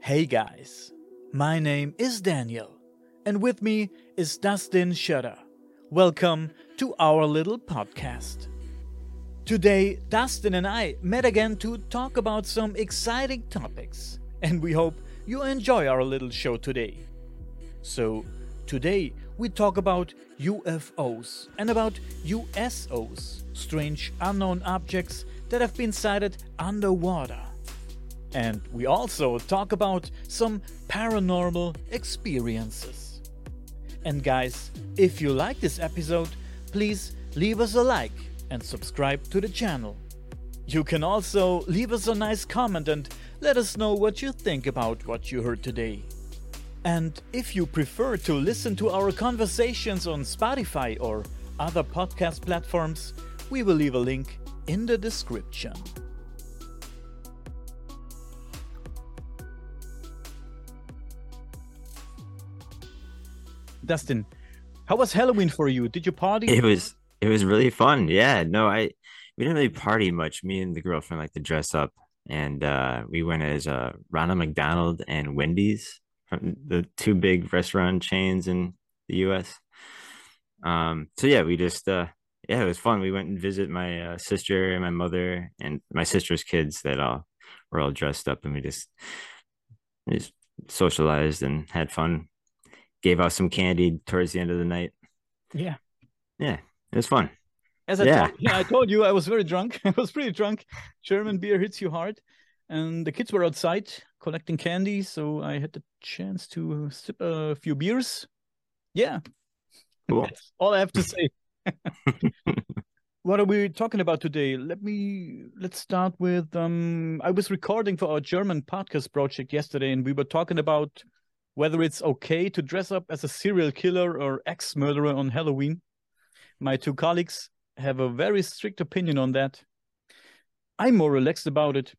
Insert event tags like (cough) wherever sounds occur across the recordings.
Hey guys, my name is Daniel, and with me is Dustin Shutter. Welcome to our little podcast. Today, Dustin and I met again to talk about some exciting topics, and we hope you enjoy our little show today. So, today we talk about UFOs and about USOs, strange unknown objects that have been sighted underwater. And we also talk about some paranormal experiences. And guys, if you like this episode, please leave us a like and subscribe to the channel. You can also leave us a nice comment and let us know what you think about what you heard today. And if you prefer to listen to our conversations on Spotify or other podcast platforms, we will leave a link in the description. Dustin, how was Halloween for you? Did you party? It was it was really fun. Yeah, no, I we didn't really party much. Me and the girlfriend like to dress up, and uh, we went as uh, Ronald McDonald and Wendy's, the two big restaurant chains in the U.S. Um, so yeah, we just uh, yeah, it was fun. We went and visit my uh, sister and my mother and my sister's kids that all were all dressed up, and we just we just socialized and had fun gave out some candy towards the end of the night. Yeah. Yeah. It was fun. As I yeah. Told, yeah, I told you I was very drunk. (laughs) I was pretty drunk. German beer hits you hard. And the kids were outside collecting candy, so I had the chance to sip a few beers. Yeah. Cool. That's all I have to say. (laughs) (laughs) what are we talking about today? Let me let's start with um I was recording for our German podcast project yesterday and we were talking about whether it's okay to dress up as a serial killer or ex murderer on Halloween. My two colleagues have a very strict opinion on that. I'm more relaxed about it.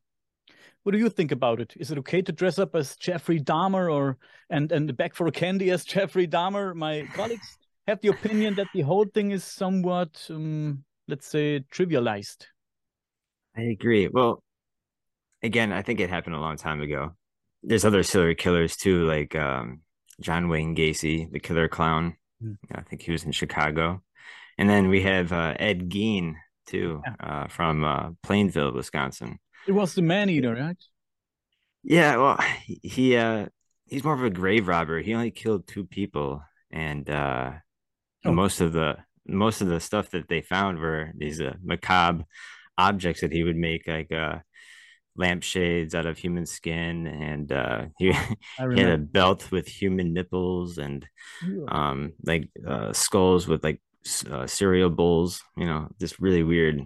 What do you think about it? Is it okay to dress up as Jeffrey Dahmer or and and beg for candy as (laughs) Jeffrey Dahmer? My colleagues have the opinion that the whole thing is somewhat, um, let's say, trivialized. I agree. Well, again, I think it happened a long time ago there's other serial killers too, like um, John Wayne Gacy, the killer clown. Mm. I think he was in Chicago. And then we have uh, Ed Gein too, yeah. uh, from uh, Plainfield, Wisconsin. It was the man eater, right? Yeah, well, he uh, he's more of a grave robber. He only killed two people, and uh, oh. most of the most of the stuff that they found were these uh, macabre objects that he would make, like uh, lampshades out of human skin and uh (laughs) he, he had a belt with human nipples and um like uh skulls with like uh, cereal bowls you know just really weird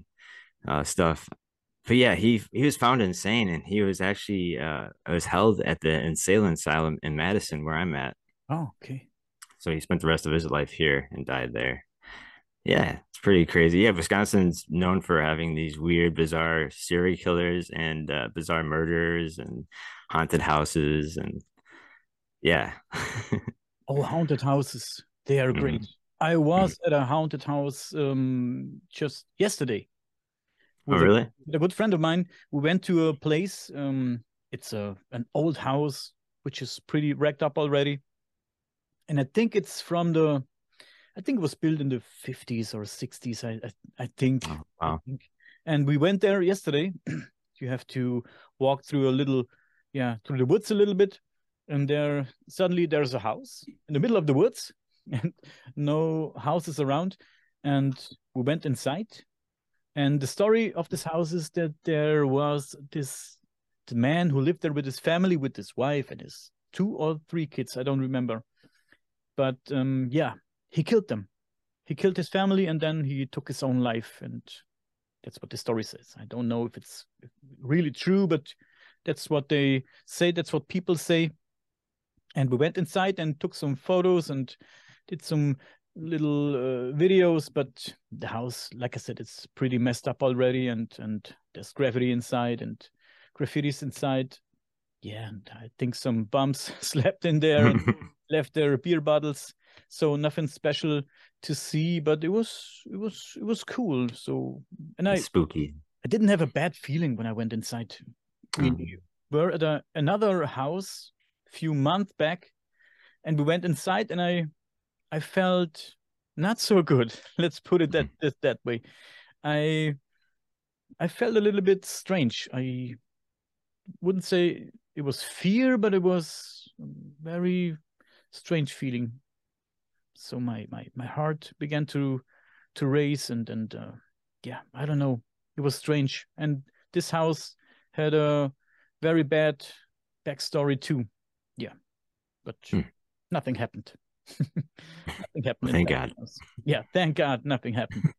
uh stuff. But yeah he he was found insane and he was actually uh was held at the insane asylum in madison where i'm at. Oh okay. So he spent the rest of his life here and died there yeah, it's pretty crazy. Yeah, Wisconsin's known for having these weird, bizarre serial killers and uh, bizarre murders and haunted houses and yeah. (laughs) oh, haunted houses. They are great. Mm-hmm. I was mm-hmm. at a haunted house um, just yesterday. Oh, really? A, a, good friend of mine. We went to a place. Um, it's a an old house which is pretty wrecked up already, and I think it's from the I think it was built in the 50s or 60s. I I, I think. Oh, wow. I think. And we went there yesterday. (clears throat) you have to walk through a little, yeah, through the woods a little bit, and there suddenly there's a house in the middle of the woods, (laughs) and no houses around. And we went inside, and the story of this house is that there was this the man who lived there with his family, with his wife and his two or three kids. I don't remember, but um, yeah, he killed them. He killed his family and then he took his own life. And that's what the story says. I don't know if it's really true, but that's what they say. That's what people say. And we went inside and took some photos and did some little uh, videos. But the house, like I said, it's pretty messed up already. And and there's graffiti inside and graffitis inside. Yeah, and I think some bums (laughs) slept in there and (laughs) left their beer bottles so nothing special to see but it was it was it was cool so and i spooky i didn't have a bad feeling when i went inside we, mm. were at a, another house a few months back, and we went inside, and I I felt not so good. (laughs) Let's put it that that, that way. I I felt a little bit strange. I wouldn't say it was fear, but it was very strange feeling. So my my my heart began to to race and and uh, yeah, I don't know. It was strange. And this house had a very bad backstory too. Yeah, but hmm. nothing happened. (laughs) nothing happened. Thank God. House. Yeah, thank God, nothing happened.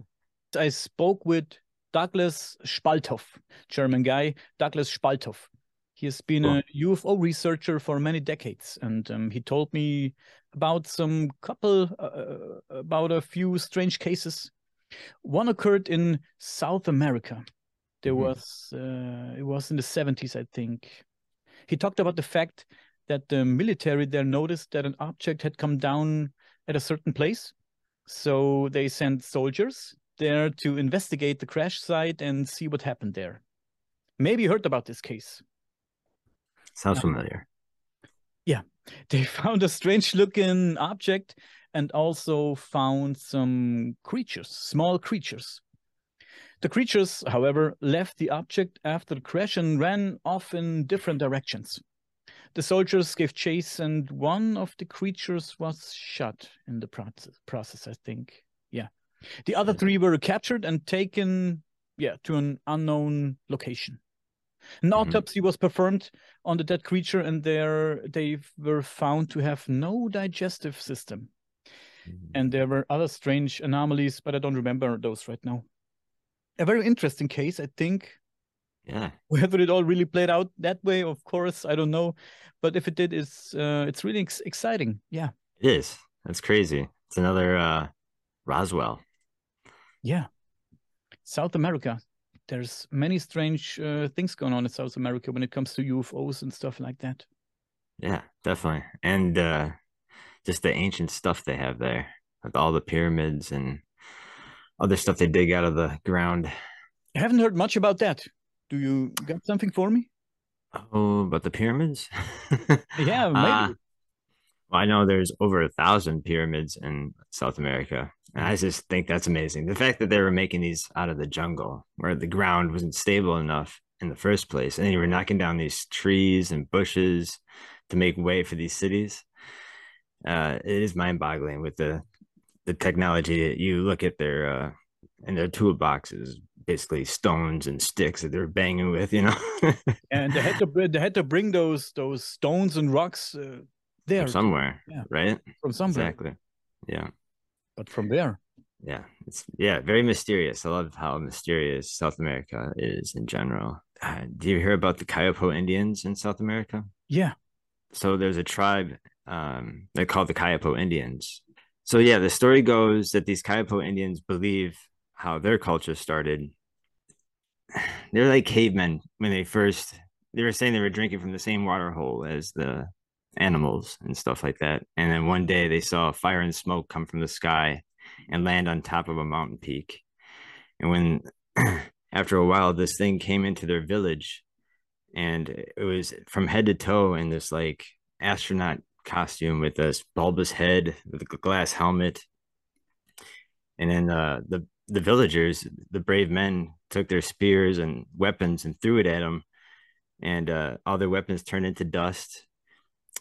(laughs) I spoke with Douglas Spalthoff, German guy, Douglas Spalthoff. He has been cool. a UFO researcher for many decades, and um, he told me about some couple, uh, uh, about a few strange cases. One occurred in South America. There mm-hmm. was, uh, it was in the 70s, I think. He talked about the fact that the military there noticed that an object had come down at a certain place. So they sent soldiers there to investigate the crash site and see what happened there. Maybe you heard about this case. Sounds familiar. Yeah. They (laughs) found a strange looking object and also found some creatures, small creatures. The creatures, however, left the object after the crash and ran off in different directions. The soldiers gave chase, and one of the creatures was shot in the process, process I think. Yeah. The other hmm. three were captured and taken, yeah, to an unknown location. An mm-hmm. autopsy was performed on the dead creature, and there they were found to have no digestive system. Mm-hmm. And there were other strange anomalies, but I don't remember those right now. A very interesting case, I think. Yeah. (laughs) Whether it all really played out that way, of course, I don't know. But if it did, it's uh, it's really ex- exciting. Yeah. It is. That's crazy. It's another uh, Roswell. Yeah. South America. There's many strange uh, things going on in South America when it comes to UFOs and stuff like that. Yeah, definitely. And uh, just the ancient stuff they have there with all the pyramids and other stuff they dig out of the ground. I haven't heard much about that. Do you got something for me? Oh, about the pyramids? (laughs) yeah, (laughs) maybe. Uh, well, I know there's over a thousand pyramids in South America. And I just think that's amazing. The fact that they were making these out of the jungle where the ground wasn't stable enough in the first place. And you were knocking down these trees and bushes to make way for these cities. Uh, it is mind boggling with the the technology that you look at their uh in their toolboxes basically stones and sticks that they're banging with you know (laughs) and they had to they had to bring those those stones and rocks uh, there from somewhere yeah. right from somewhere exactly yeah but from there. Yeah it's yeah very mysterious. I love how mysterious south america is in general. Uh, do you hear about the Kayapo indians in south america? Yeah. So there's a tribe um, they're called the Kayapo indians. So yeah the story goes that these Kayapo indians believe how their culture started. (sighs) They're like cavemen when they first they were saying they were drinking from the same water hole as the animals and stuff like that. And then one day they saw fire and smoke come from the sky and land on top of a mountain peak. And when (clears throat) after a while this thing came into their village and it was from head to toe in this like astronaut costume with this bulbous head with a glass helmet. And then uh, the the villagers, the brave men, took their spears and weapons and threw it at him, and uh, all their weapons turned into dust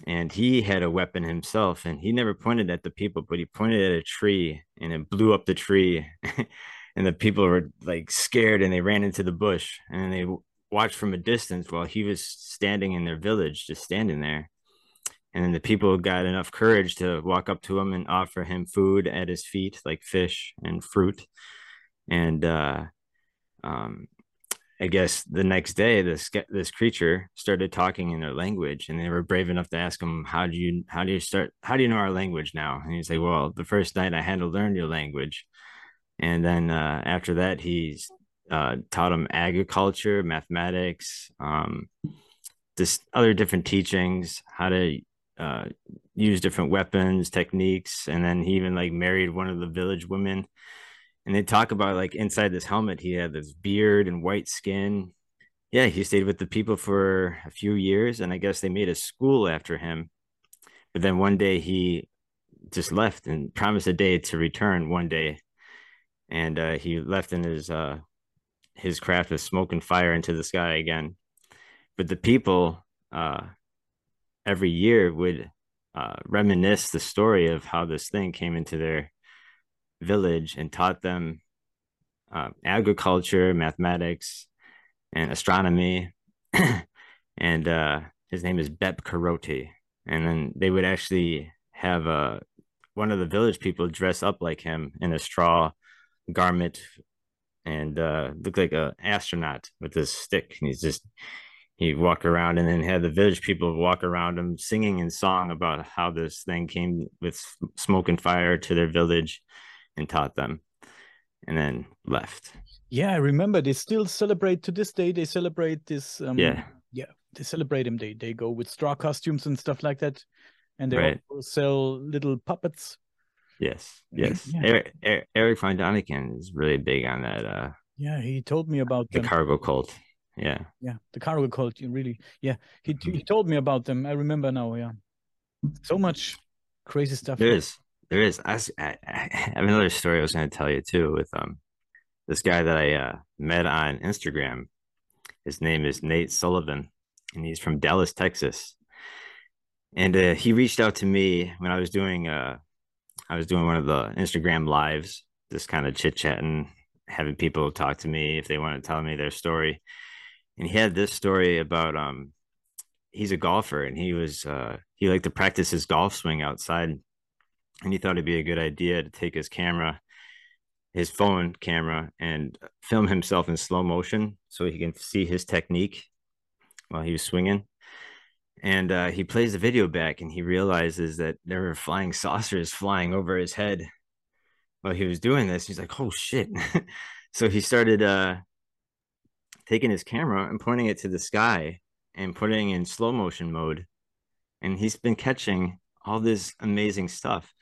and he had a weapon himself and he never pointed at the people but he pointed at a tree and it blew up the tree (laughs) and the people were like scared and they ran into the bush and they watched from a distance while he was standing in their village just standing there and then the people got enough courage to walk up to him and offer him food at his feet like fish and fruit and uh um I guess the next day, this this creature started talking in their language, and they were brave enough to ask him, "How do you how do you start how do you know our language now?" And he's like, "Well, the first night I had to learn your language, and then uh, after that, he's uh, taught them agriculture, mathematics, um, this other different teachings, how to uh, use different weapons, techniques, and then he even like married one of the village women." And they talk about like inside this helmet he had this beard and white skin yeah, he stayed with the people for a few years, and I guess they made a school after him. But then one day he just left and promised a day to return one day, and uh, he left in his uh, his craft of smoke and fire into the sky again. But the people uh, every year would uh, reminisce the story of how this thing came into their village and taught them uh, agriculture, mathematics, and astronomy. (clears throat) and uh, his name is Bep Karoti. And then they would actually have uh, one of the village people dress up like him in a straw garment and uh, look like an astronaut with this stick. And he's just he walk around and then had the village people walk around him singing in song about how this thing came with smoke and fire to their village and taught them and then left. Yeah i remember they still celebrate to this day they celebrate this um, yeah. yeah they celebrate him they they go with straw costumes and stuff like that and they right. also sell little puppets. Yes yes. yeah. eric, eric, eric von daniken is really big on that uh yeah he told me about the them. cargo cult. Yeah. Yeah the cargo cult you really yeah. He, he mm-hmm. told me about them. I remember now yeah. So much crazy stuff. There is there is. I, (laughs) I, have another story i was going to tell you too with um this guy that i uh, met on instagram. His name is nate sullivan and he's from dallas texas. And uh, he reached out to me when i was doing uh i was doing one of the instagram lives just kind of chit chatting having people talk to me if they want to tell me their story. And he had this story about um he's a golfer and he was uh he liked to practice his golf swing outside and he thought it'd be a good idea to take his camera his phone camera and film himself in slow motion so he can see his technique while he was swinging. And uh, he plays the video back and he realizes that there were flying saucers flying over his head while he was doing this. He's like oh shit. (laughs) So he started uh, taking his camera and pointing it to the sky and putting in slow motion mode. And he's been catching all this amazing stuff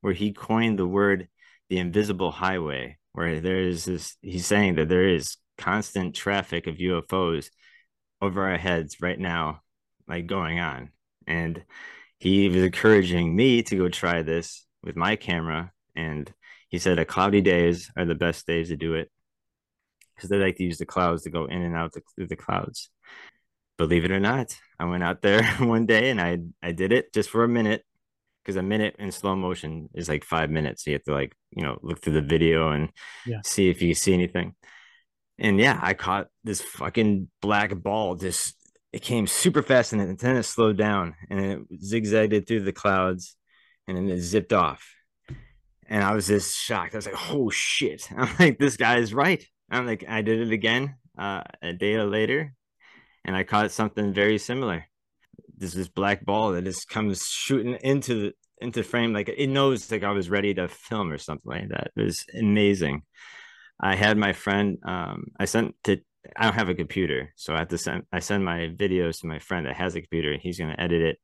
where he coined the word the invisible highway, where there is this, he's saying that there is constant traffic of UFOs over our heads right now, like going on. And he was encouraging me to go try this with my camera. And he said, a cloudy days are the best days to do it because they like to use the clouds to go in and out through the clouds. Believe it or not, I went out there (laughs) one day and I I did it just for a minute because a minute in slow motion is like five minutes. So you have to like you know look through the video and yeah. see if you see anything. And yeah, I caught this fucking black ball. Just it came super fast and then it slowed down and it zigzagged through the clouds and then it zipped off. And I was just shocked. I was like, "Oh shit!" (laughs) I'm like, "This guy is right." I'm like, I did it again uh, a day later, and I caught something very similar. This this black ball that just comes shooting into the into frame like it knows like I was ready to film or something like that. It was amazing. I had my friend. Um, I sent to. I don't have a computer, so I have to send. I send my videos to my friend that has a computer. He's going to edit it.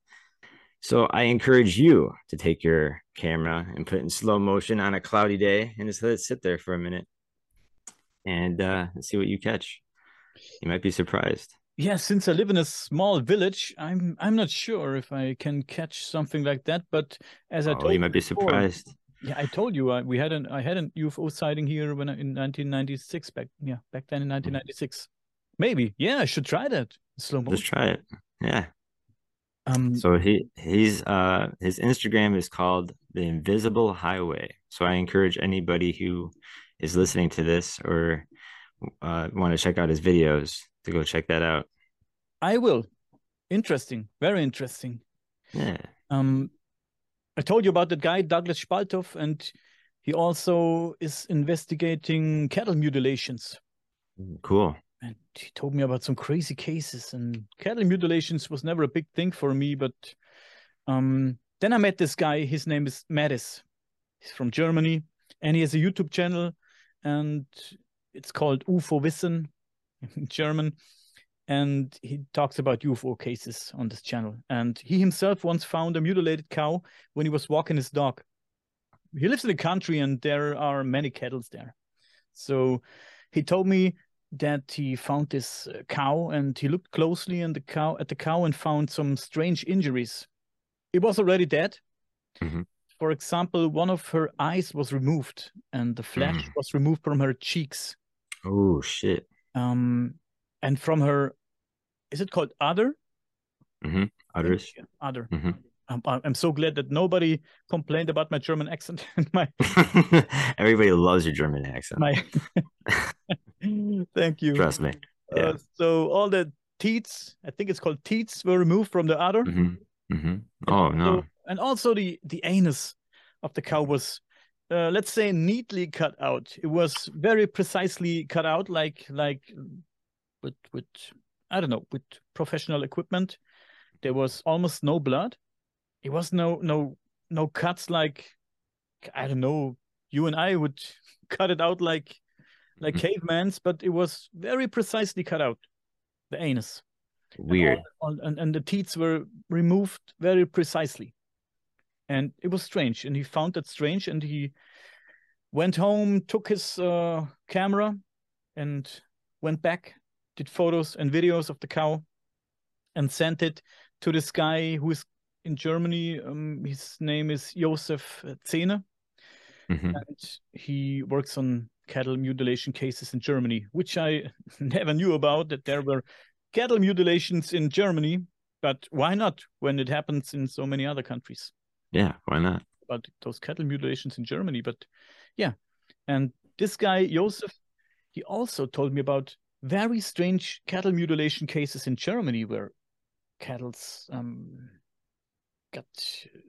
So I encourage you to take your camera and put in slow motion on a cloudy day and just let it sit there for a minute and uh, see what you catch. You might be surprised. Yeah, since I live in a small village, I'm I'm not sure if I can catch something like that. But as I oh, told you, might be surprised. Yeah, I told you uh, we had an I had an UFO sighting here when I, in 1996 back yeah back then in 1996. Maybe yeah, I should try that slow motion. Just try it. Yeah. Um. So he he's uh his Instagram is called the Invisible Highway. So I encourage anybody who is listening to this or uh, want to check out his videos to go check that out. I will. Interesting. Very interesting. Yeah. Um, I told you about that guy, Douglas Spalthoff, and he also is investigating cattle mutilations. Cool. And he told me about some crazy cases. And cattle mutilations was never a big thing for me, but um, then I met this guy. His name is Mattis. He's from Germany, and he has a YouTube channel and it's called UFO Wissen (laughs) German. And he talks about UFO cases on this channel. And he himself once found a mutilated cow when he was walking his dog. He lives in the country and there are many cattle there. So he told me that he found this uh, cow and he looked closely in the cow at the cow and found some strange injuries. It was already dead. Mhm. For example, one of her eyes was removed and the flesh Mm. was removed from her cheeks. Oh shit. Um, and from her, is it called other? Mm-hmm. Others. Other. hmm I'm, I'm so glad that nobody complained about my German accent (laughs) my (laughs) Everybody loves your German accent. my. (laughs) Thank you. Trust me. Yeah. Uh, so all the teats, I think it's called teats, were removed from the udder. hmm hmm And Oh no. also- and also the the anus of the cow was, uh, let's say, neatly cut out. It was very precisely cut out, like like with with I don't know with professional equipment. There was almost no blood. It was no no no cuts like I don't know. You and I would (laughs) cut it out like like Mhm. cavemans, but it was very precisely cut out. The anus and Weird. all- all- and, and the teats were removed very precisely and it was strange and he found that strange and he went home took his uh, camera and went back did photos and videos of the cow and sent it to this guy who is in germany um, his name is josef zehne Mhm. and he works on cattle mutilation cases in Germany, which I (laughs) never knew about that there were cattle mutilations in Germany. But why not when it happens in so many other countries? Yeah. Why not? But those cattle mutilations in Germany. But yeah, and this guy Josef, he also told me about very strange cattle mutilation cases in Germany where cattle's um, got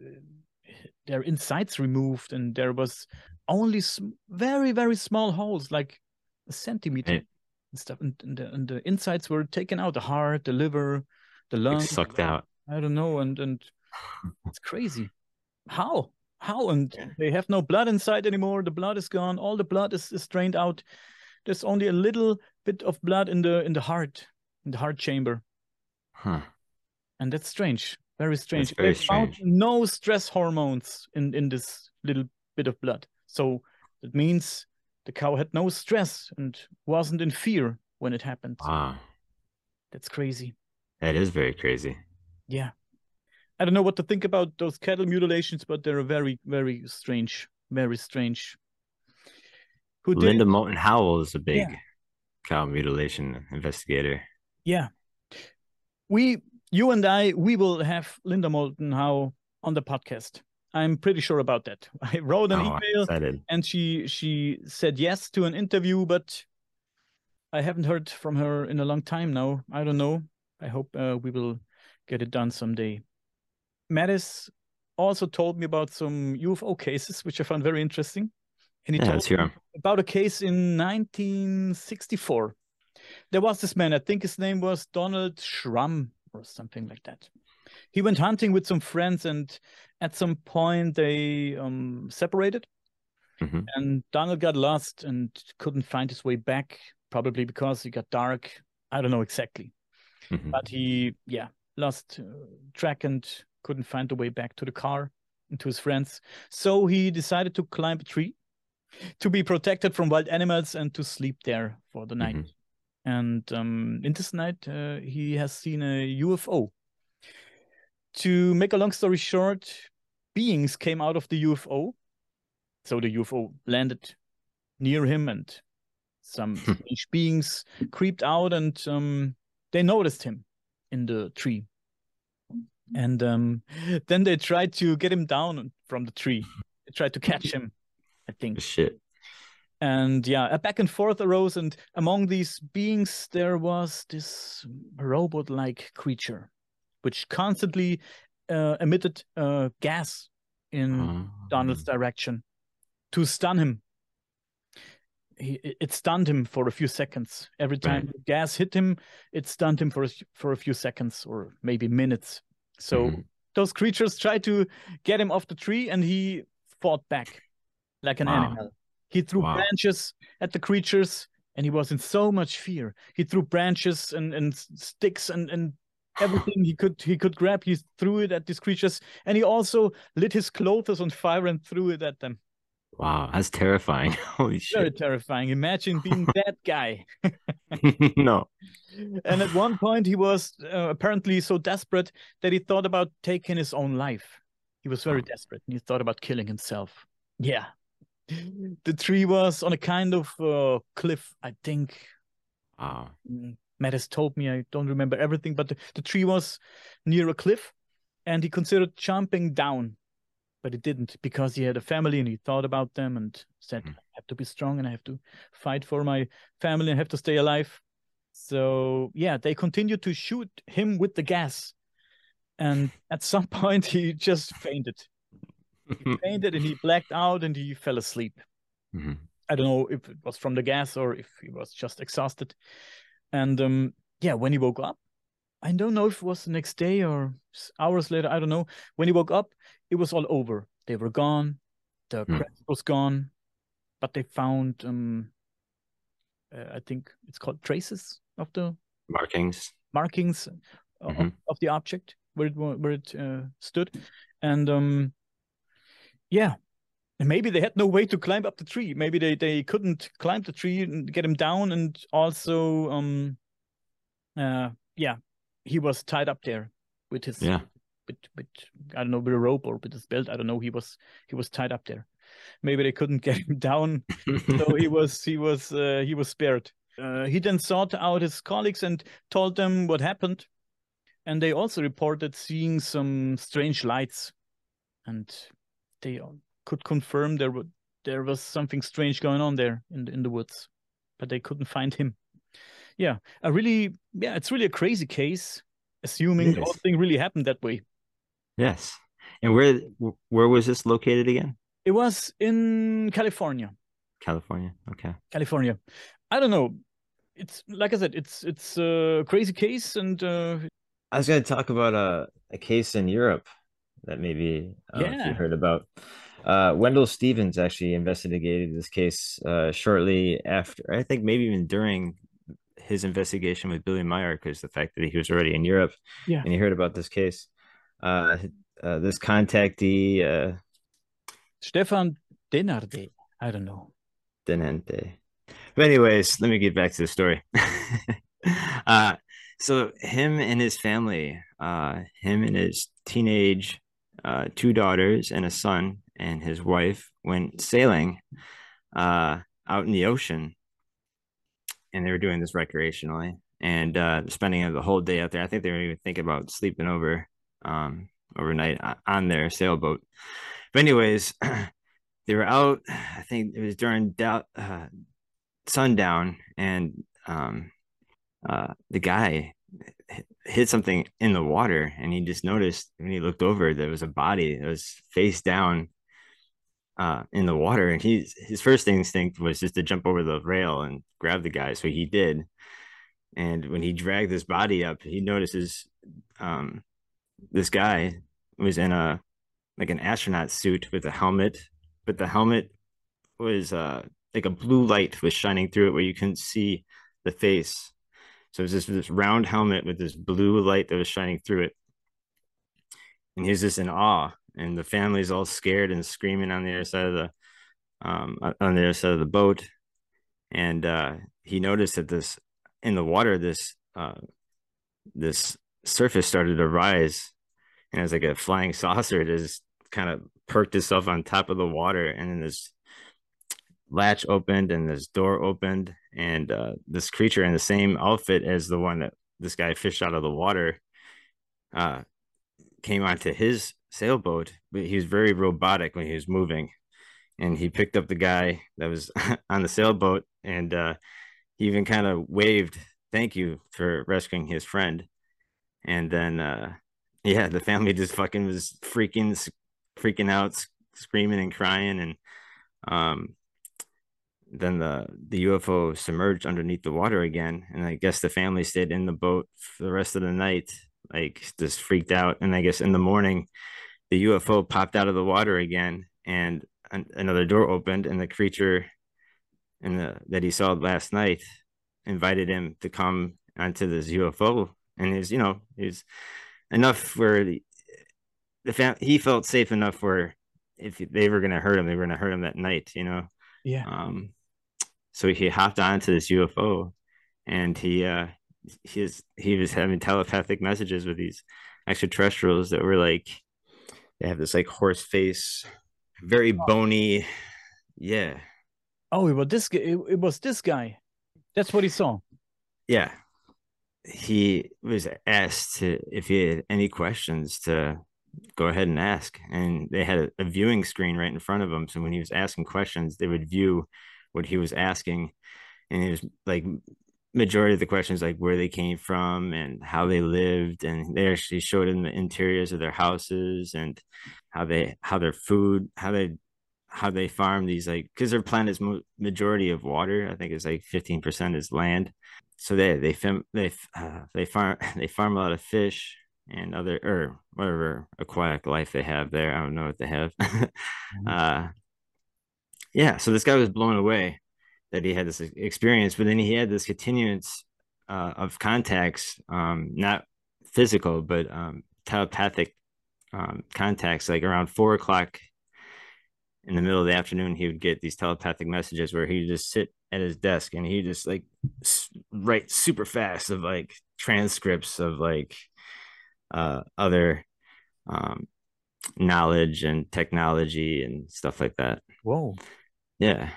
uh, their insides removed and there was only sm- very very small holes like a centimeter Hey. and stuff and, and, the, and the insides were taken out the heart the liver the Like lungs sucked out. i don't know and and (sighs) it's crazy how? How? And Yeah. they have no blood inside anymore. The blood is gone. All the blood is, is drained out. There's only a little bit of blood in the in the heart in the heart chamber. Huh. and that's strange. Very strange. very they found no stress hormones in in this little bit of blood. So that means the cow had no stress and wasn't in fear when it happened. Wow. that's crazy. That is very crazy. yeah i don't know what to think about those cattle mutilations but they're very very strange very strange. Who did Linda? Moulton Howe is a big Yeah. cow mutilation investigator. yeah. We you and i we will have linda moulton Howe on the podcast. I'm pretty sure about that. (laughs) I wrote an Oh, email and she she said yes to an interview but i haven't heard from her in a long time now. I don't know. I hope uh, we will get it done someday mattis also told me about some ufo cases which i found very interesting. And he Yeah, told me about a case in 1964 there was this man i think his name was donald Shrum or something like that. He went hunting with some friends and at some point they um, separated. Mhm. and donald got lost and couldn't find his way back probably because it got dark. I don't know exactly. Mhm. but he yeah lost uh, track and couldn't find the way back to the car and to his friends. So he decided to climb a tree to be protected from wild animals and to sleep there for the night. Mhm. and um, in this night uh, he has seen a ufo to make a long story short beings came out of the ufo so the ufo landed near him and some strange beings creeped out and um, they noticed him in the tree and um, then they tried to get him down from the tree. They tried to catch him i think. Shit. and yeah a back and forth arose and among these beings there was this robot like creature which constantly uh, emitted uh, gas in Um, donald's direction to stun him. He, it- stunned him for a few seconds. Every time Right. the gas hit him it stunned him for a, for a few seconds or maybe minutes so Mhm. those creatures tried to get him off the tree and he fought back like an Wow. animal he threw Wow. branches at the creatures and he was in so much fear he threw branches and, and sticks and, and (sighs) everything he could he could grab he threw it at these creatures and he also lit his clothes on fire and threw it at them Wow, that's terrifying. (laughs) Holy very shit. terrifying imagine being (laughs) that guy (laughs) no. And at one point, he was uh, apparently so desperate that he thought about taking his own life. He was very desperate and he thought about killing himself. Yeah. The tree was on a kind of uh, cliff, I think. Oh. Mattis told me, I don't remember everything, but the, the tree was near a cliff and he considered jumping down but it didn't because he had a family and he thought about them and said, mm. I have to be strong and I have to fight for my family and have to stay alive. So, yeah, they continued to shoot him with the gas. And (laughs) at some point, he just fainted. He (laughs) fainted and he blacked out and he fell asleep. Mm-hmm. I don't know if it was from the gas or if he was just exhausted. And um, yeah, when he woke up, I don't know if it was the next day or hours later. I don't know. When he woke up, it was all over. They were gone. The mm. was gone, but they found, um, uh, I think it's called traces of the markings, markings mm-hmm. of, of, the object where it where it uh, stood, and um, yeah, maybe they had no way to climb up the tree. Maybe they they couldn't climb the tree and get him down, and also um, uh, yeah, he was tied up there with his yeah with, with I don't know with a rope or with his belt. I don't know. He was he was tied up there. Maybe they couldn't (laughs) get him down, so he (laughs) was he was uh, he was spared. Uh, he then sought out his colleagues and told them what happened, and they also reported seeing some strange lights, and they could confirm there were there was something strange going on there in the, in the woods, but they couldn't find him yeah a really yeah it's really a crazy case assuming the whole thing really happened that way. Yes. And where where was this located again? It was in california. California okay. California. I don't know. It's like i said it's it's a crazy case and uh i was going to talk about a, a case in europe that maybe uh, yeah. you heard about. Uh, Wendelle Stevens actually investigated this case uh, shortly after, I think maybe even during his investigation with Billy Meier because the fact that he was already in Europe yeah. and he heard about this case. Uh, uh, this contactee, uh, Stefan Denaerde, I don't know. Denente. But anyways, let me get back to the story. (laughs) uh, so him and his family, uh, him and his teenage uh, two daughters and a son and his wife went sailing uh, out in the ocean and they were doing this recreationally and uh, spending the whole day out there. I think they were even thinking about sleeping over um, overnight on their sailboat. But anyways, (clears throat) they were out. I think it was during uh, sundown, and um, uh, the guy hit something in the water, and he just noticed when he looked over there was a body that was face down uh, in the water, and he's his first instinct was just to jump over the rail and grab the guy. So he did, and when he dragged his body up, he notices um, this guy was in a like an astronaut suit with a helmet, but the helmet was uh, like a blue light was shining through it where you couldn't see the face. So it was this, this round helmet with this blue light that was shining through it. And he was just in awe and the family's all scared and screaming on the other side of the um on the other side of the boat. And uh he noticed that this in the water this uh this surface started to rise. And it's like a flying (laughs) saucer it just kind of perked itself on top of the water. And then this latch opened and this door opened. And uh, this creature in the same outfit as the one that this guy fished out of the water uh, came onto his sailboat, but he was very robotic when he was moving. And he picked up the guy that was (laughs) on the sailboat and uh, he even kind of waved thank you for rescuing his friend. And then, uh, yeah, the family just fucking was freaking, freaking out, screaming and crying. And um, then the the UFO submerged underneath the water again, and I guess the family stayed in the boat for the rest of the night, like just freaked out. And I guess in the morning, the UFO popped out of the water again, and an, another door opened, and the creature in the that he saw last night invited him to come onto this UFO, and he's you know he's enough where the, the fam- he felt safe enough where if they were gonna hurt him, they were gonna hurt him that night, you know. Yeah. Um. So he hopped onto this UFO, and he uh he is he was having telepathic messages with these extraterrestrials that were like they have this like horse face, very oh. bony. Yeah. Oh, it was this guy. It, it was this guy. That's what he saw. Yeah. He was asked to, if he had any questions to go ahead and ask. And they had a, a viewing screen right in front of him. So when he was asking questions, they would view what he was asking. And he was like majority of the questions like where they came from and how they lived and they actually showed in the interiors of their houses and how they how their food how they how they farm these like because their planet is majority of water i think it's like 15% is land. So they they they uh, they farm (laughs) they farm a lot of fish and other or whatever aquatic life they have there i don't know what they have. (laughs) Mm-hmm. uh yeah so this guy was blown away that he had this experience, but then he had this continuance uh, of contacts, um, not physical, but um, telepathic um, contacts. Like around four o'clock in the middle of the afternoon, he would get these telepathic messages where he'd just sit at his desk and he would just like write super fast of like transcripts of like uh, other um, knowledge and technology and stuff like that. Whoa. Yeah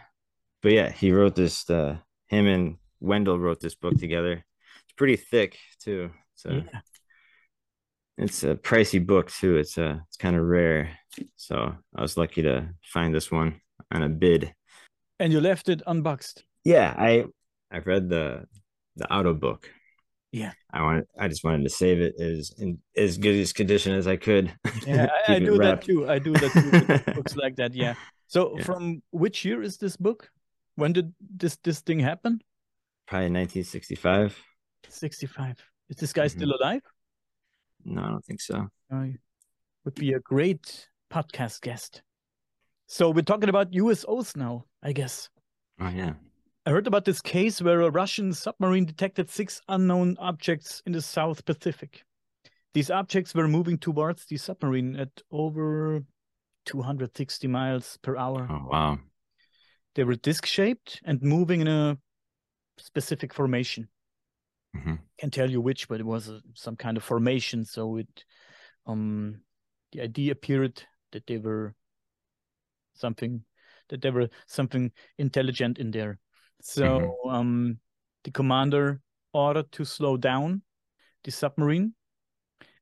but yeah, he wrote this. Uh, him and Wendelle wrote this book together. It's pretty thick too. So yeah. it's a pricey book too. It's a uh, it's kind of rare. So I was lucky to find this one on a bid. And you left it unboxed. Yeah, I I've read the the auto book. Yeah, I wanted. I just wanted to save it as in as good as condition as I could. Yeah, (laughs) I, I do that too. I do that too. books like that. Yeah. (laughs) So, yeah. from which year is this book? When did this this thing happen? Probably 1965. 65. Is this guy mm-hmm. still alive? No, I don't think so. Oh, would be a great podcast guest. So we're talking about USOs now, I guess. Oh yeah. I heard about this case where a Russian submarine detected six unknown objects in the South Pacific. These objects were moving towards the submarine at over 260 miles per hour. Oh wow. They were disc shaped and moving in a specific formation. Mm-hmm. Can't tell you which, but it was a, some kind of formation. So it, um, the idea appeared that they were something, that there were something intelligent in there. So mm-hmm. um, the commander ordered to slow down the submarine,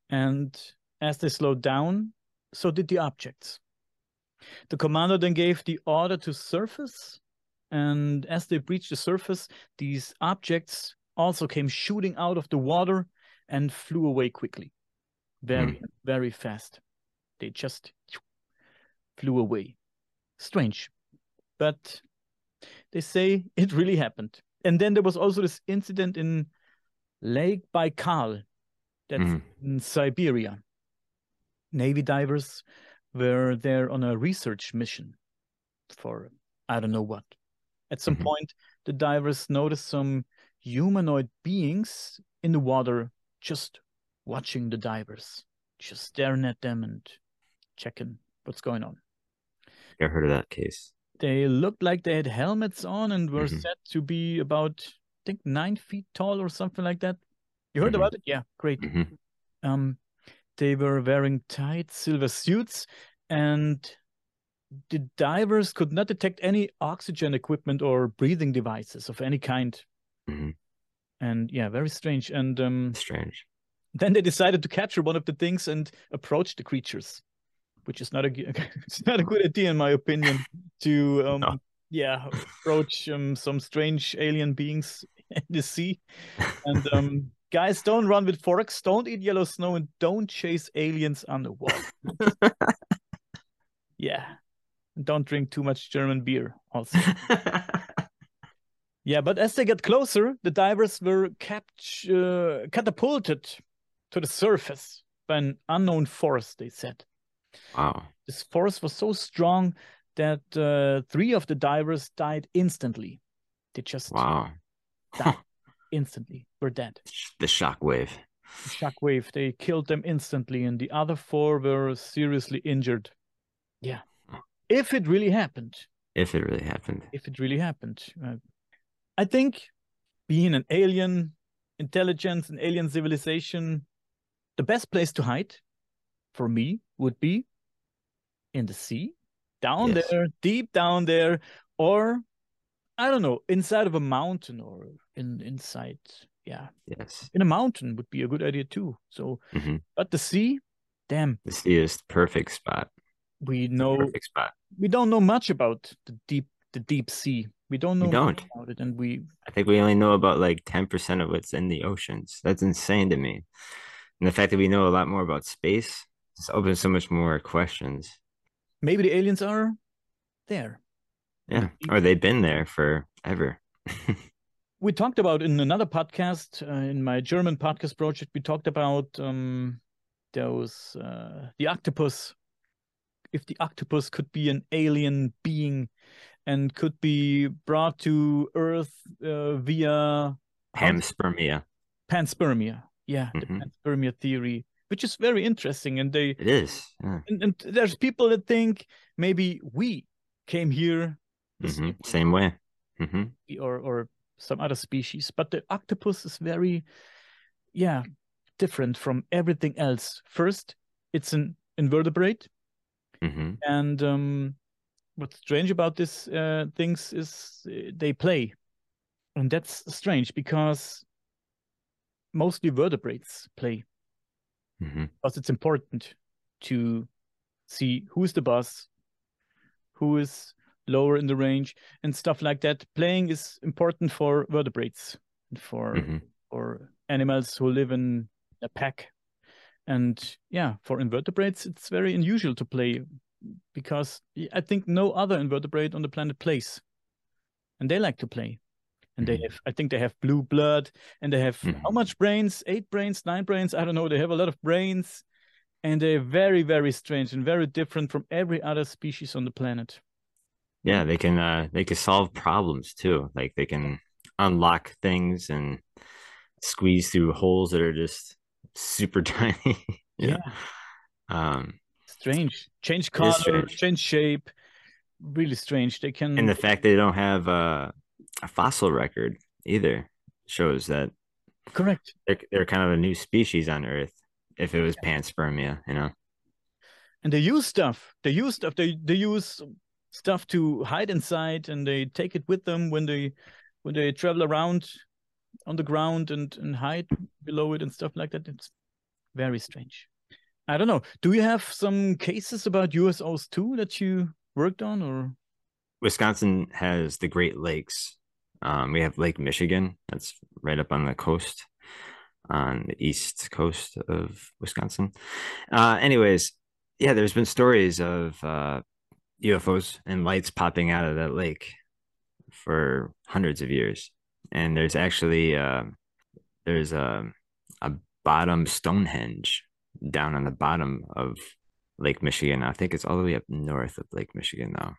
and as they slowed down, so did the objects. The commander then gave the order to surface, and as they breached the surface, these objects also came shooting out of the water and flew away quickly. Very, mm. very fast. They just flew away. Strange. But they say (laughs) it really happened. And then there was also this incident in Lake Baikal, that's mm. in Siberia. Navy divers were there on a research mission for I don't know what. At some mm-hmm. point, the divers noticed some humanoid beings in the water just watching the divers, just staring at them and checking what's going on. I heard of that case. They looked like they had helmets on and were mm-hmm. said to be about, I think, nine feet tall or something like that. You heard mm-hmm. about it? Yeah, great. Mm-hmm. Um, they were wearing tight silver suits, and the divers could not detect any oxygen equipment or breathing devices of any kind. Mm-hmm. And yeah, very strange. And um, strange. Then they decided to capture one of the things and approach the creatures, which is not a (laughs) it's not a good idea in my opinion. To (laughs) um, no. yeah, approach um, some strange alien beings (laughs) in the sea, and um, Guys, don't run with forks, don't eat yellow snow, and don't chase aliens underwater. (laughs) yeah. Don't drink too much German beer, also. (laughs) yeah, but as they get closer, the divers were capt- uh, catapulted to the surface by an unknown force, they said. Wow. This force was so strong that uh, three of the divers died instantly. They just wow. died instantly were dead. The shockwave. The shockwave. They killed them instantly, and the other four were seriously injured. Yeah. If it really happened. If it really happened. If it really happened. Uh, I think being an alien intelligence, an alien civilization, the best place to hide for me would be in the sea, down yes. there, deep down there, or I don't know, inside of a mountain or in inside. Yeah. Yes. In a mountain would be a good idea too. So, mm-hmm. but the sea, damn. The sea is the perfect spot. We know perfect spot. We don't know much about the deep the deep sea. We don't know we don't. about it, and we. I think we only know about like ten percent of what's in the oceans. That's insane to me, and the fact that we know a lot more about space just opens so much more questions. Maybe the aliens are there. Yeah, or they've been there forever. (laughs) we talked about in another podcast, uh, in my German podcast project, we talked about um, those uh, the octopus. If the octopus could be an alien being and could be brought to Earth uh, via panspermia. Panspermia, yeah, mm-hmm. the panspermia theory, which is very interesting. And they it is, yeah. and, and, there's people that think maybe we came here mm-hmm. same way, mm-hmm. or or some other species, but the octopus is very, yeah, different from everything else. First, it's an invertebrate, mm-hmm. and um, what's strange about these uh, things is uh, they play, and that's strange because mostly vertebrates play mm-hmm. because it's important to see who's the boss, who is lower in the range, and stuff like that. Playing is important for vertebrates, for mm-hmm. for animals who live in a pack. And yeah, for invertebrates, it's very unusual to play because I think no other invertebrate on the planet plays, and they like to play. And mm-hmm. they have, I think they have blue blood, and they have mm-hmm. how much brains? Eight brains, nine brains? I don't know. They have a lot of brains, and they're very, very strange and very different from every other species on the planet. Yeah, they can uh they can solve problems too. Like they can unlock things and squeeze through holes that are just super (laughs) tiny. yeah. Um strange. Change color, strange. change shape. Really strange. They can And the fact they don't have uh, a fossil record either shows that correct. They're, they're kind of a new species on Earth if it was yeah. panspermia, you know. And they use stuff. They use stuff. They they use stuff to hide inside and they take it with them when they when they travel around on the ground and and hide below it and stuff like that. It's very strange. I don't know. Do you have some cases about USOs too that you worked on or? Wisconsin has the great lakes. Um, we have lake michigan. That's right up on the coast on the east coast of wisconsin. Uh, anyways yeah there's been stories of uh, UFOs and lights popping out of that lake for hundreds of years. And there's actually uh, there's a a bottom Stonehenge down on the bottom of Lake Michigan. I think it's all the way up north of Lake Michigan now.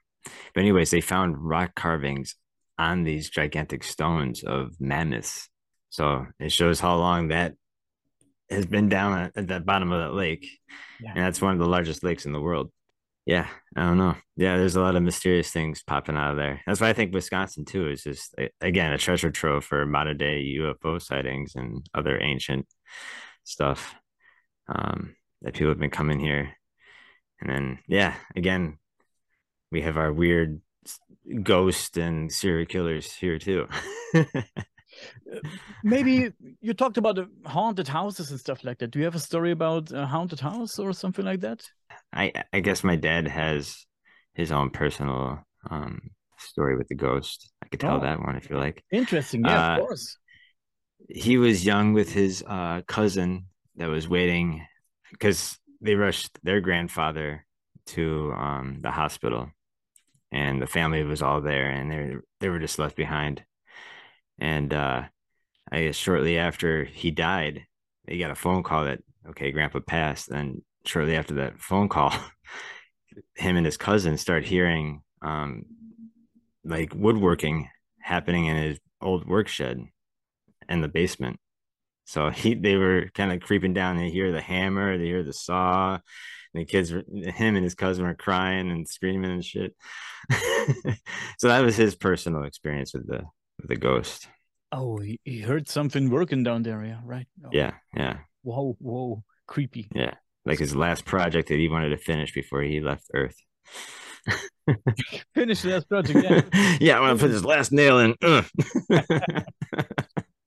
But anyways, they found rock carvings on these gigantic stones of mammoths. So it shows how long that has been down at the bottom of that lake. Yeah. And that's one of the largest lakes in the world yeah, I don't know. Yeah, there's a lot of mysterious things popping out of there. That's why I think Wisconsin too is just again a treasure trove for modern day UFO sightings and other ancient stuff um, that people have been coming here. And then yeah, again, we have our weird ghost and serial killers here too. (laughs) Maybe you talked about the haunted houses and stuff like that. Do you have a story about a haunted house or something like that? I I guess my dad has his own personal um story with the ghost. I could tell oh, that one if you like. Interesting. Yeah, uh, of course. He was young with his uh, cousin that was waiting because they rushed their grandfather to um, the hospital, and the family was all there, and they they were just left behind. And uh, I guess shortly after he died, they got a phone call that okay, Grandpa passed, and shortly after that phone call, (laughs) him and his cousin start hearing um, like woodworking happening in his old work shed in the basement. So (laughs) he they were kind of creeping down. They hear the hammer, they hear the saw. the kids, him and his cousin were crying and screaming and shit. (laughs) so that was his personal experience with the with the ghost. Oh, he, he heard something working down there. Yeah, right. Oh, Yeah, yeah, Whoa, whoa, creepy. yeah. Like his last project that he wanted to finish before he left Earth. Finish that project. Yeah, (laughs) yeah, I want to put this last nail in. (laughs)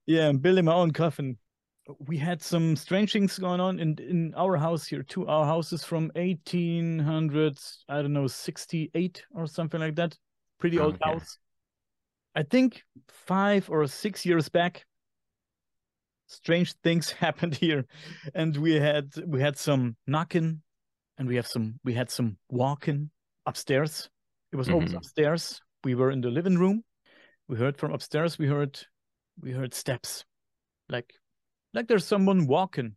Yeah. I'm building my own coffin. We had some strange things going on in in our house here. Two our houses from 1800, I don't know, 68 or something like that. Pretty old Okay. house. I think five or six years back, strange things (laughs) happened here, and we had we had some knocking, and we have some we had some walking upstairs. It was always Mhm. upstairs. We were in the living room. We heard from upstairs. We heard we heard steps, like like there's someone walking.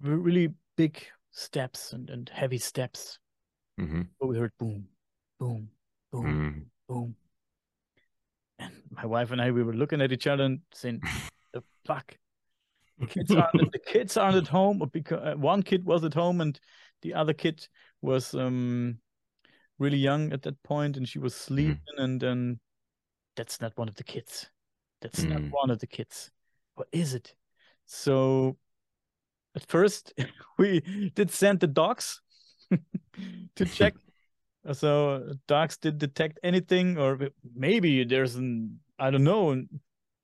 Re- Really big steps and, and heavy steps. Mhm. But we heard boom, boom, boom Mm. boom. And my wife and I, we were looking at each other and saying, "The (laughs) fuck." The kids aren't. the (laughs) kids aren't at home, or because one kid was at home and the other kid was um really young at that point, and she was sleeping. And then that's not one of the kids. That's not Mm. one of the kids. What is it? So at first (laughs) we did send the dogs (laughs) to check so dogs did detect anything, or maybe there's an I don't know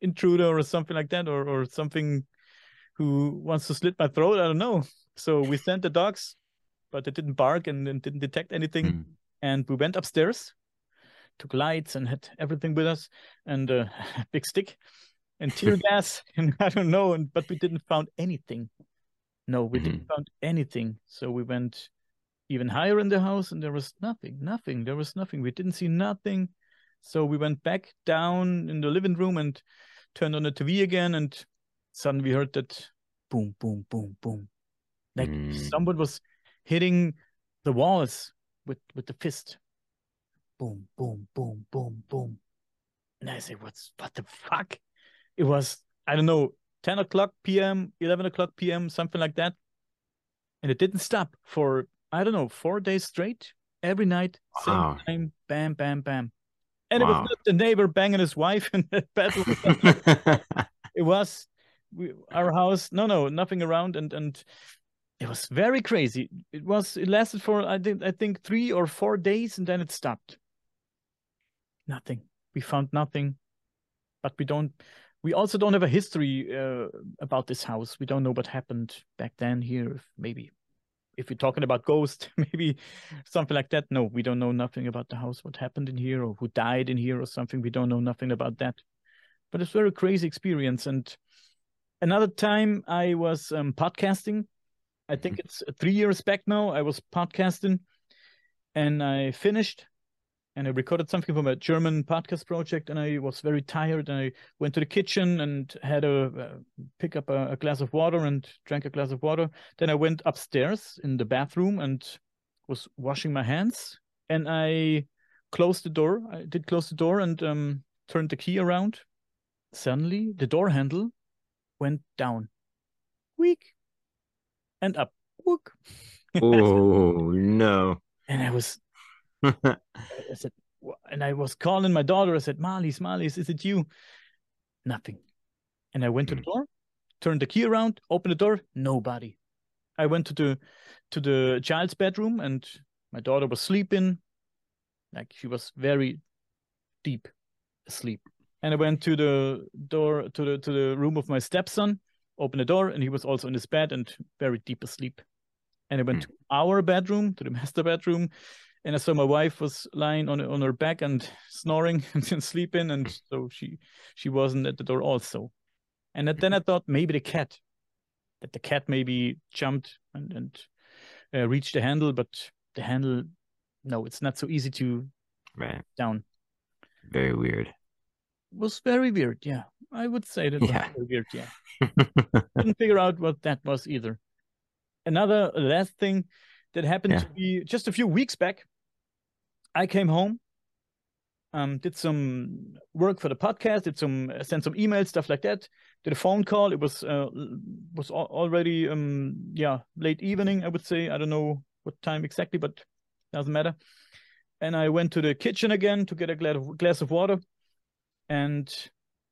intruder or something like that, or or something who wants to slit my throat. I don't know. So we sent the dogs, but they didn't bark and, and didn't detect anything. Mm. And we went upstairs, took lights and had everything with us, and a (laughs) big stick, and tear (laughs) gas, and I don't know. And but we didn't found anything. No, we didn't found anything. So we went even higher in the house and there was nothing nothing there was nothing we didn't see nothing so we went back down in the living room and turned on the tv again and suddenly we heard that boom boom boom boom like Mm. someone was hitting the walls with with the fist boom boom boom boom boom and i say what's what the fuck it was i don't know 10 o'clock pm 11 o'clock pm something like that and it didn't stop for I don't know four days straight. Every night, same Wow. time, bam, bam, bam, and it was not the neighbor banging his wife (laughs) in the bedroom. (laughs) it was we, our house. No, no, nothing around, and and it was very crazy. It was it lasted for I think I think three or four days, and then it stopped. Nothing. We found nothing, but we don't. We also don't have a history uh, about this house. We don't know what happened back then here. Maybe if you're talking about ghosts, (laughs) maybe something like that. No, we don't know nothing about the house, what happened in here, or who died in here, or something. We don't know nothing about that. But it's a very crazy experience. And another time I was um, podcasting. I think it's three years back now. I was podcasting, and I finished, and I recorded something from a German podcast project. And I was very tired, and I went to the kitchen and had a uh, pick up a, a glass of water and drank a glass of water. Then I went upstairs in the bathroom and was washing my hands. And I closed the door. I did close the door and um, turned the key around. Suddenly, the door handle went down, weak, and up, whook. (laughs) oh no. And I was, (laughs) I said, and I was calling my daughter. I said, Marlies, Marlies, is it you? Nothing. And I went to the Hmm. door, turned the key around, opened the door, nobody. I went to the to the child's bedroom and my daughter was sleeping, like she was very deep asleep. And I went to the door to the to the room of my stepson, opened the door, and he was also in his bed and very deep asleep. And I went Hmm. to our bedroom, to the master bedroom, and I saw my wife was lying on on her back and snoring (laughs) and sleeping, and so she she wasn't at the door also. And then I thought maybe the cat, that the cat maybe jumped and and uh, reached the handle, but the handle, no, it's not so easy to Right. down. Very weird. It was very weird. Yeah, I would say that was Yeah. very weird. Yeah, (laughs) couldn't figure out what that was either. Another last thing that happened Yeah. to me just a few weeks back. I came home, um, did some work for the podcast, did some uh, sent some emails, stuff like that. Did a phone call. It was uh, was already um yeah late evening. I would say I don't know what time exactly, but doesn't matter. And I went to the kitchen again to get a glass of water, and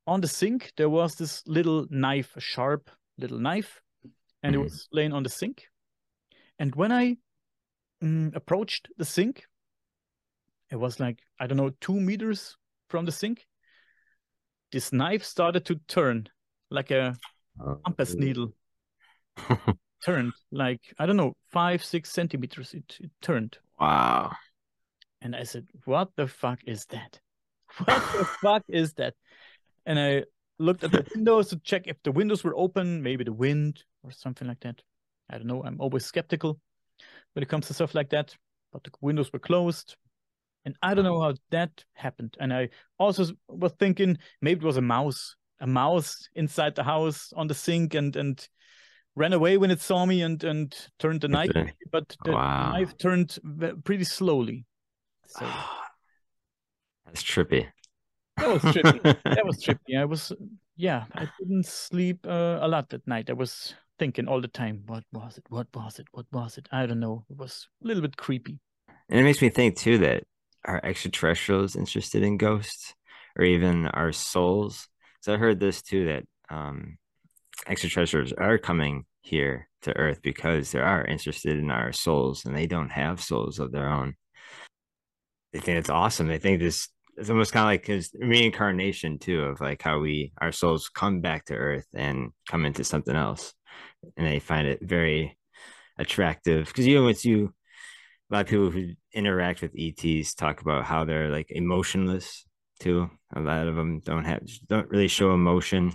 on the sink there was this little knife, a sharp little knife, and Mhm. it was laying on the sink. And when I mm, approached the sink, it was like I don't know two meters from the sink. This knife started to turn like a oh, compass Oh. needle. (laughs) Turned like I don't know five six centimeters. It, it turned, wow. and I said, "What the fuck is that? What the fuck is that?" And I looked at the windows to check if the windows were open, maybe the wind or something like that. I don't know. I'm always skeptical when it comes to stuff like that. But the windows were closed. And I don't know how that happened. And I also was thinking maybe it was a mouse, a mouse inside the house on the sink and and ran away when it saw me and and turned the knife. But the Wow. knife turned pretty slowly. So (sighs) That's trippy. that was trippy. that was (laughs) trippy. I was, yeah, I didn't sleep uh, a lot that night. I was thinking all the time, what was it? What was it? What was it? I don't know. It was a little bit creepy. And it makes me think too that are extraterrestrials interested in ghosts or even our souls? So I heard this too that um, extraterrestrials are coming here to Earth because they are interested in our souls and they don't have souls of their own. They think it's awesome. They think this it's almost kind of like his reincarnation too of like how we our souls come back to Earth and come into something else, and they find it very attractive because you know once you a lot of people who interact with ETs talk about how they're like emotionless too. A lot of them don't have don't really show emotion.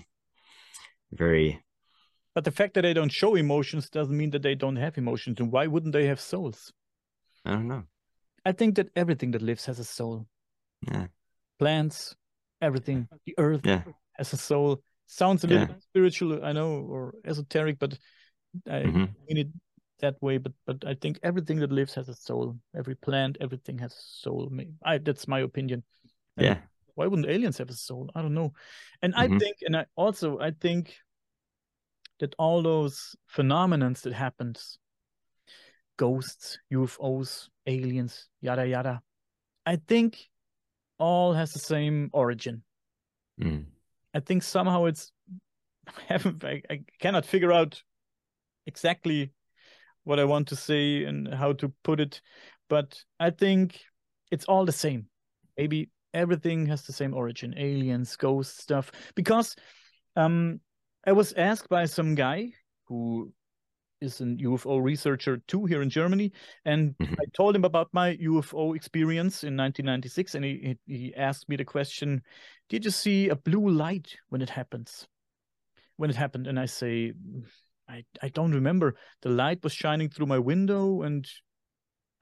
Very But the fact that they don't show emotions doesn't mean that they don't have emotions. And why wouldn't they have souls? I don't know. I think that everything that lives has a soul. Yeah. Plants, everything, the earth Yeah. has a soul. Sounds a little Yeah. bit spiritual, I know, or esoteric, but I Mhm. mean it that way. But but I think everything that lives has a soul. Every plant, everything has a soul. I, that's my opinion. And Yeah. Why wouldn't aliens have a soul? I don't know. And I Mhm. think, and I also I think that all those phenomenons that happens, ghosts, UFOs, aliens, yada yada, I think all has the same origin. Mm. I think somehow it's (laughs) I haven't I, I cannot figure out exactly what I want to say and how to put it, but I think it's all the same. Maybe everything has the same origin, aliens, ghosts, stuff. Because um I was asked by some guy who is an UFO researcher too here in Germany, and Mhm. I told him about my UFO experience in 1996, and he he asked me the question, "Did you see a blue light when it happens?" When it happened, and I say, "Mm, I I don't remember. The light was shining through my window, and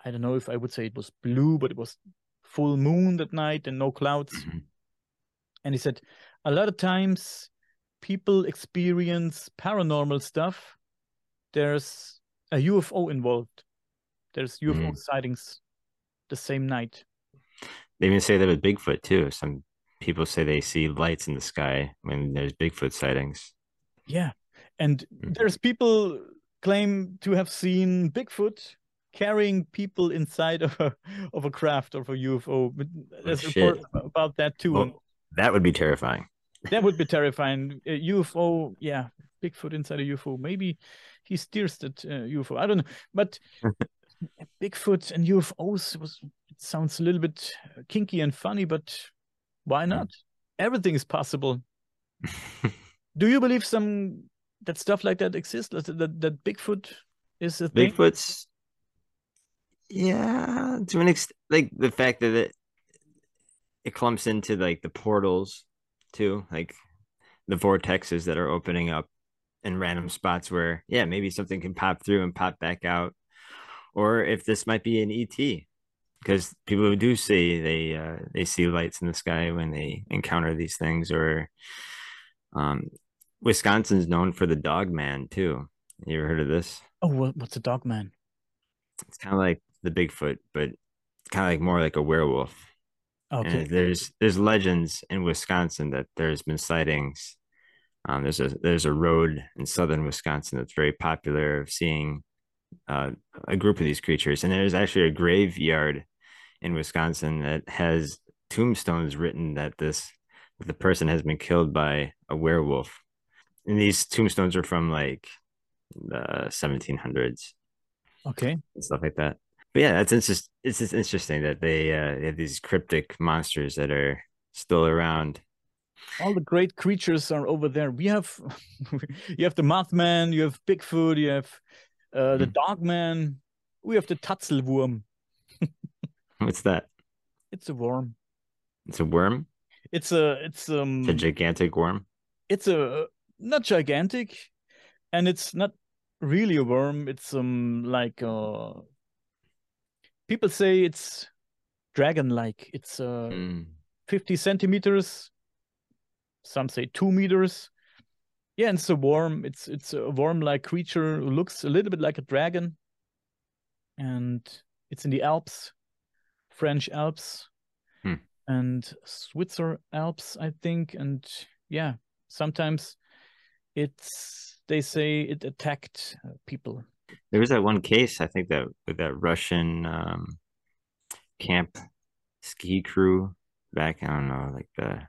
I don't know if I would say it was blue, but it was full moon that night and no clouds. Mhm. And he said, a lot of times people experience paranormal stuff. There's a UFO involved. There's UFO Mm. sightings the same night. They even say that with Bigfoot too. Some people say they see lights in the sky when there's Bigfoot sightings. Yeah. And Mhm. there's people claim to have seen Bigfoot carrying people inside of a of a craft of a UFO. But There's shit. reports about that too. Well, that would be terrifying. that would be terrifying. A UFO, yeah, Bigfoot inside a UFO. Maybe he steers that uh, UFO. I don't know, but (laughs) Bigfoot and UFOs was it sounds a little bit kinky and funny, but why not? Everything is possible. (laughs) Do you believe some that stuff like that exists? That that, that Bigfoot is a thing? Bigfoot's yeah, to an extent like the fact that it it clumps into like the portals too, like the vortexes that are opening up in random spots where yeah, maybe something can pop through and pop back out. Or if this might be an ET. Because people who do say they uh, they see lights in the sky when they encounter these things, or um, Wisconsin's known for the dog man too. You ever heard of this? Oh, what's a dog man? it's kind of like the Bigfoot, but kind of like more like a werewolf. Okay. And there's there's legends in Wisconsin that there's been sightings. Um, there's a there's a road in southern Wisconsin that's very popular of seeing uh, a group of these creatures, and there's actually a graveyard in Wisconsin that has tombstones written that this the person has been killed by a werewolf. And these tombstones are from like the 1700s. Okay. And stuff like that. But yeah, that's just it's just interesting that they uh, they have these cryptic monsters that are still around. All the great creatures are over there. We have (laughs) you have the Mothman, you have Bigfoot, you have uh, the mm. Dogman, we have the Tatzelwurm. (laughs) What's that? It's a worm. It's a worm. It's a it's um it's a gigantic worm. It's a not gigantic, and it's not really a worm. It's um like uh people say it's dragon-like. It's uh mm. fifty centimeters. Some say two meters. Yeah, and it's a worm. It's it's a worm-like creature who looks a little bit like a dragon, and it's in the Alps, French Alps and Switzer Alps, I think. And yeah, sometimes it's they say it attacked uh, people. There was that one case, I think that with that Russian um, camp ski crew back, I don't know, like the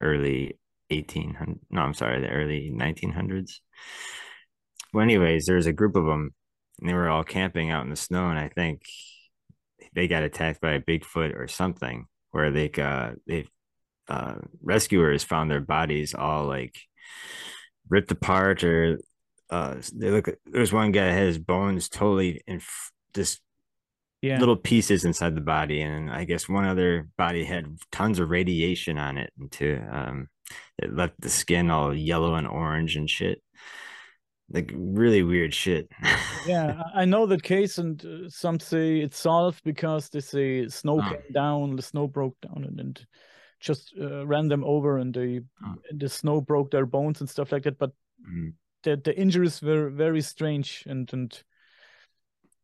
early 1800 no i'm sorry the early 1900s well anyways there was a group of them and they were all camping out in the snow and i think they got attacked by a bigfoot or something where they uh they uh rescuers found their bodies all like ripped apart or uh they look there's one guy had his bones totally in just yeah. little pieces inside the body and i guess one other body had tons of radiation on it into um it left the skin all yellow and orange and shit like really weird shit. yeah, (laughs) I know that case, and uh, some say it's solved because they say snow oh. came down, the snow broke down, and, and just uh, ran them over, and they oh. and the snow broke their bones and stuff like that. But mm. the the injuries were very strange, and and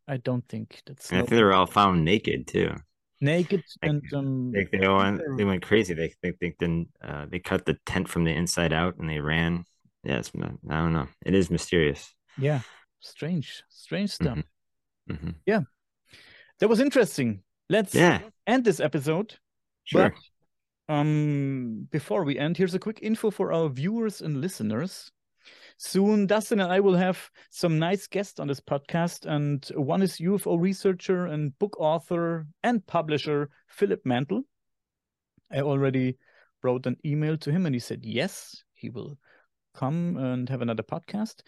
I don't think that's. I think they were all found naked too. Naked like, and um, they, they went they went crazy. They they they then uh, they cut the tent from the inside out and they ran yeah, it's I don't know. It is mysterious. Yeah, strange, strange stuff. Mm-hmm. Mm-hmm. Yeah, that was interesting. Let's yeah. end this episode. Sure. But, um, before we end, here's a quick info for our viewers and listeners. Soon, Dustin and I will have some nice guests on this podcast, and one is UFO researcher and book author and publisher Philip Mantle. I already wrote an email to him, and he said yes, he will come and have another podcast.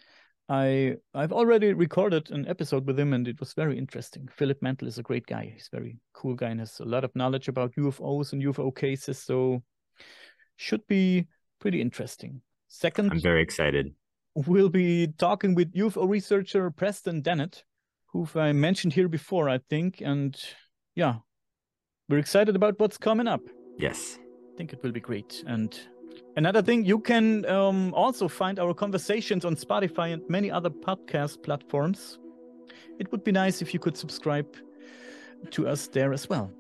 I I've already recorded an episode with him and it was very interesting. Philip Mantle is a great guy. He's a very cool guy and has a lot of knowledge about UFOs and UFO cases. So should be pretty interesting. Second I'm very excited. We'll be talking with UFO researcher Preston Dennett, who I mentioned here before, I think. And yeah, we're excited about what's coming up. Yes. I think it will be great. And Another thing, you can um, also find our conversations on Spotify and many other podcast platforms. It would be nice if you could subscribe to us there as well.